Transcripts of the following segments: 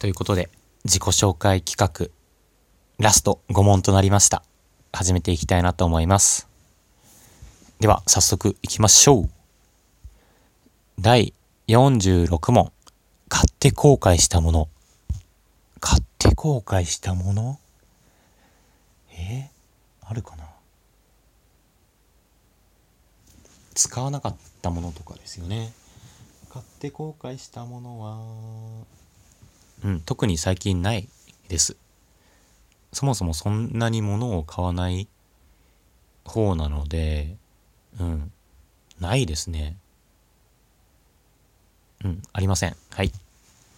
ということで、自己紹介企画、ラスト5問となりました。始めていきたいなと思います。では、早速いきましょう。第46問。買って後悔したもの。買って後悔したもの？えー、あるかな？使わなかったものとかですよね。買って後悔したものは、うん、特に最近ないです。そもそもそんなに物を買わない方なので、うん、ないですね。うん、ありません。はい。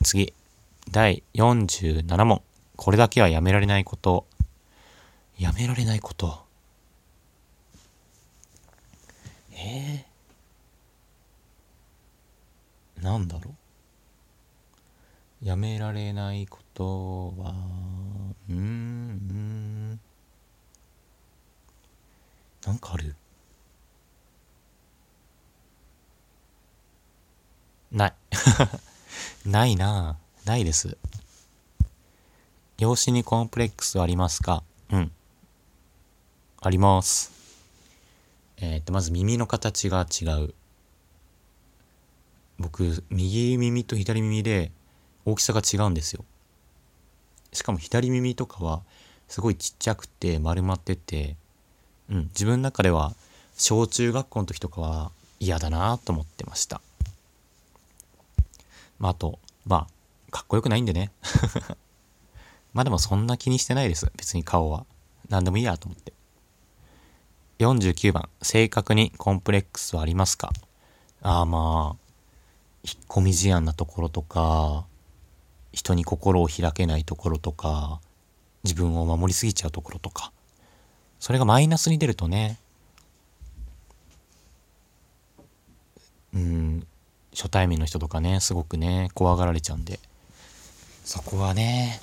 次。第47問。これだけはやめられないこと。やめられないこと。えー、なんだろう。やめられないことは、うーん、なんかある？ない。ないなないです。養子にコンプレックスありますか？うん。あります。えっ、と、まず耳の形が違う。僕、右耳と左耳で大きさが違うんですよ。しかも左耳とかはすごいちっちゃくて丸まってて、うん、自分の中では小中学校の時とかは嫌だなと思ってました。まあ、あと、まあ、かっこよくないんでね。まあでもそんな気にしてないです。別に顔は。何でもいいやと思って。49番、正確にコンプレックスはありますか？ああまあ、引っ込み思案なところとか、人に心を開けないところとか、自分を守りすぎちゃうところとか、それがマイナスに出るとね、うん、初対面の人とかね、すごくね、怖がられちゃうんで、そこはね、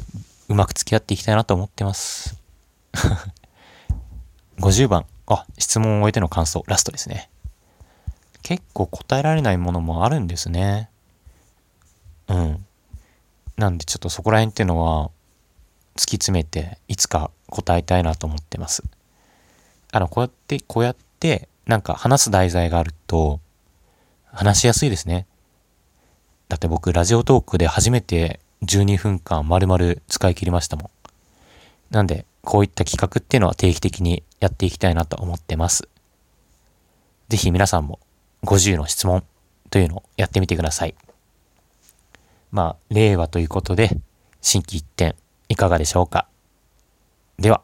うまく付き合っていきたいなと思ってます。50番。あ、質問を終えての感想、ラストですね。結構答えられないものもあるんですね。うん。なんでちょっとそこら辺っていうのは突き詰めていつか答えたいなと思ってます。あの、こうやって、こうやってなんか話す題材があると話しやすいですね。だって僕ラジオトークで初めて12分間丸々使い切りましたもん。なんでこういった企画っていうのは定期的にやっていきたいなと思ってます。ぜひ皆さんも50の質問というのをやってみてください。まあ、令和ということで、新規一点、いかがでしょうか？では。